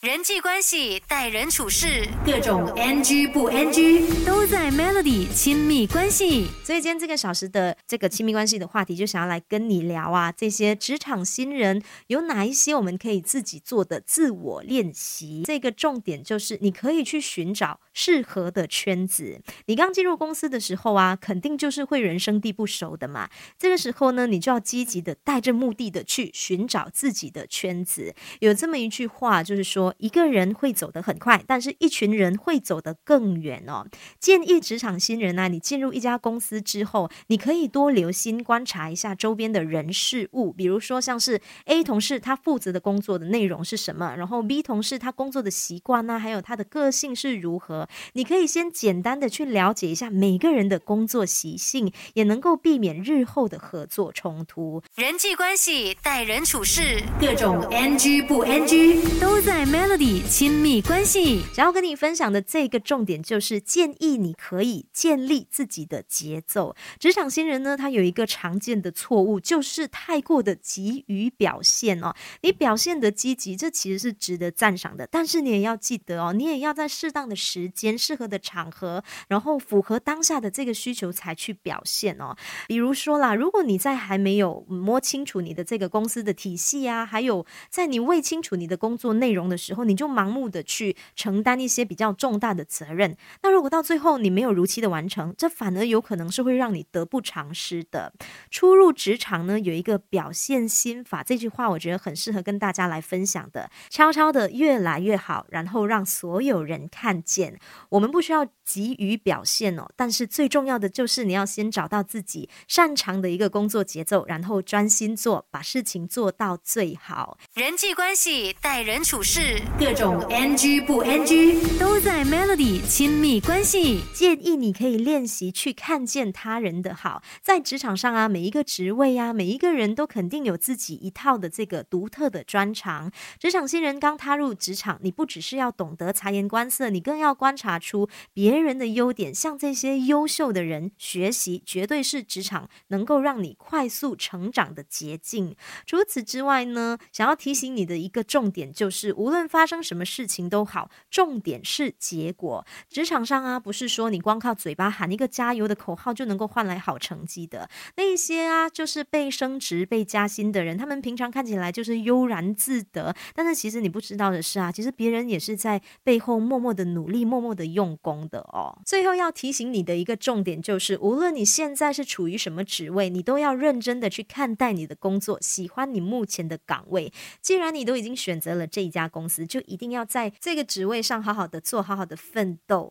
人际关系、待人处事，各种 NG 不 NG 都在 Melody 亲密关系。所以今天这个小时的这个亲密关系的话题，就想要来跟你聊啊，这些职场新人有哪一些我们可以自己做的自我练习？这个重点就是你可以去寻找适合的圈子。你刚进入公司的时候啊，肯定就是会人生地不熟的嘛。这个时候呢，你就要积极的带着目的的去寻找自己的圈子。有这么一句话，就是说。一个人会走得很快，但是一群人会走得更远哦。建议职场新人啊，你进入一家公司之后，你可以多留心观察一下周边的人事物，比如说像是 A 同事他负责的工作的内容是什么，然后 B 同事他工作的习惯呢，还有他的个性是如何。你可以先简单的去了解一下每个人的工作习性，也能够避免日后的合作冲突。人际关系、待人处事，各种 NG 不 NG 都在。Melody 亲密关系，想要跟你分享的这个重点就是建议你可以建立自己的节奏。职场新人呢，他有一个常见的错误，就是太过的急于表现哦。你表现的积极，这其实是值得赞赏的，但是你也要记得哦，你也要在适当的时间、适合的场合，然后符合当下的这个需求才去表现哦。比如说啦，如果你在还没有摸清楚你的这个公司的体系啊，还有在你未清楚你的工作内容的时，时候你就盲目的去承担一些比较重大的责任，那如果到最后你没有如期的完成，这反而有可能是会让你得不偿失的。初入职场呢，有一个表现心法，这句话我觉得很适合跟大家来分享的。悄悄的越来越好，然后让所有人看见。我们不需要急于表现哦，但是最重要的就是你要先找到自己擅长的一个工作节奏，然后专心做，把事情做到最好。人际关系、待人处事。各种 NG 不 NG 都在 Melody 亲密关系。建议你可以练习去看见他人的好。在职场上啊，每一个职位啊，每一个人都肯定有自己一套的这个独特的专长。职场新人刚踏入职场，你不只是要懂得察言观色，你更要观察出别人的优点，向这些优秀的人学习，绝对是职场能够让你快速成长的捷径。除此之外呢，想要提醒你的一个重点就是，无论发生什么事情都好，重点是结果。职场上啊，不是说你光靠嘴巴喊一个加油的口号就能够换来好成绩的。那些啊，就是被升职、被加薪的人，他们平常看起来就是悠然自得，但是其实你不知道的是啊，其实别人也是在背后默默的努力、默默的用功的哦。最后要提醒你的一个重点就是，无论你现在是处于什么职位，你都要认真的去看待你的工作，喜欢你目前的岗位。既然你都已经选择了这一家公司就一定要在这个职位上好好的做，好好的奋斗。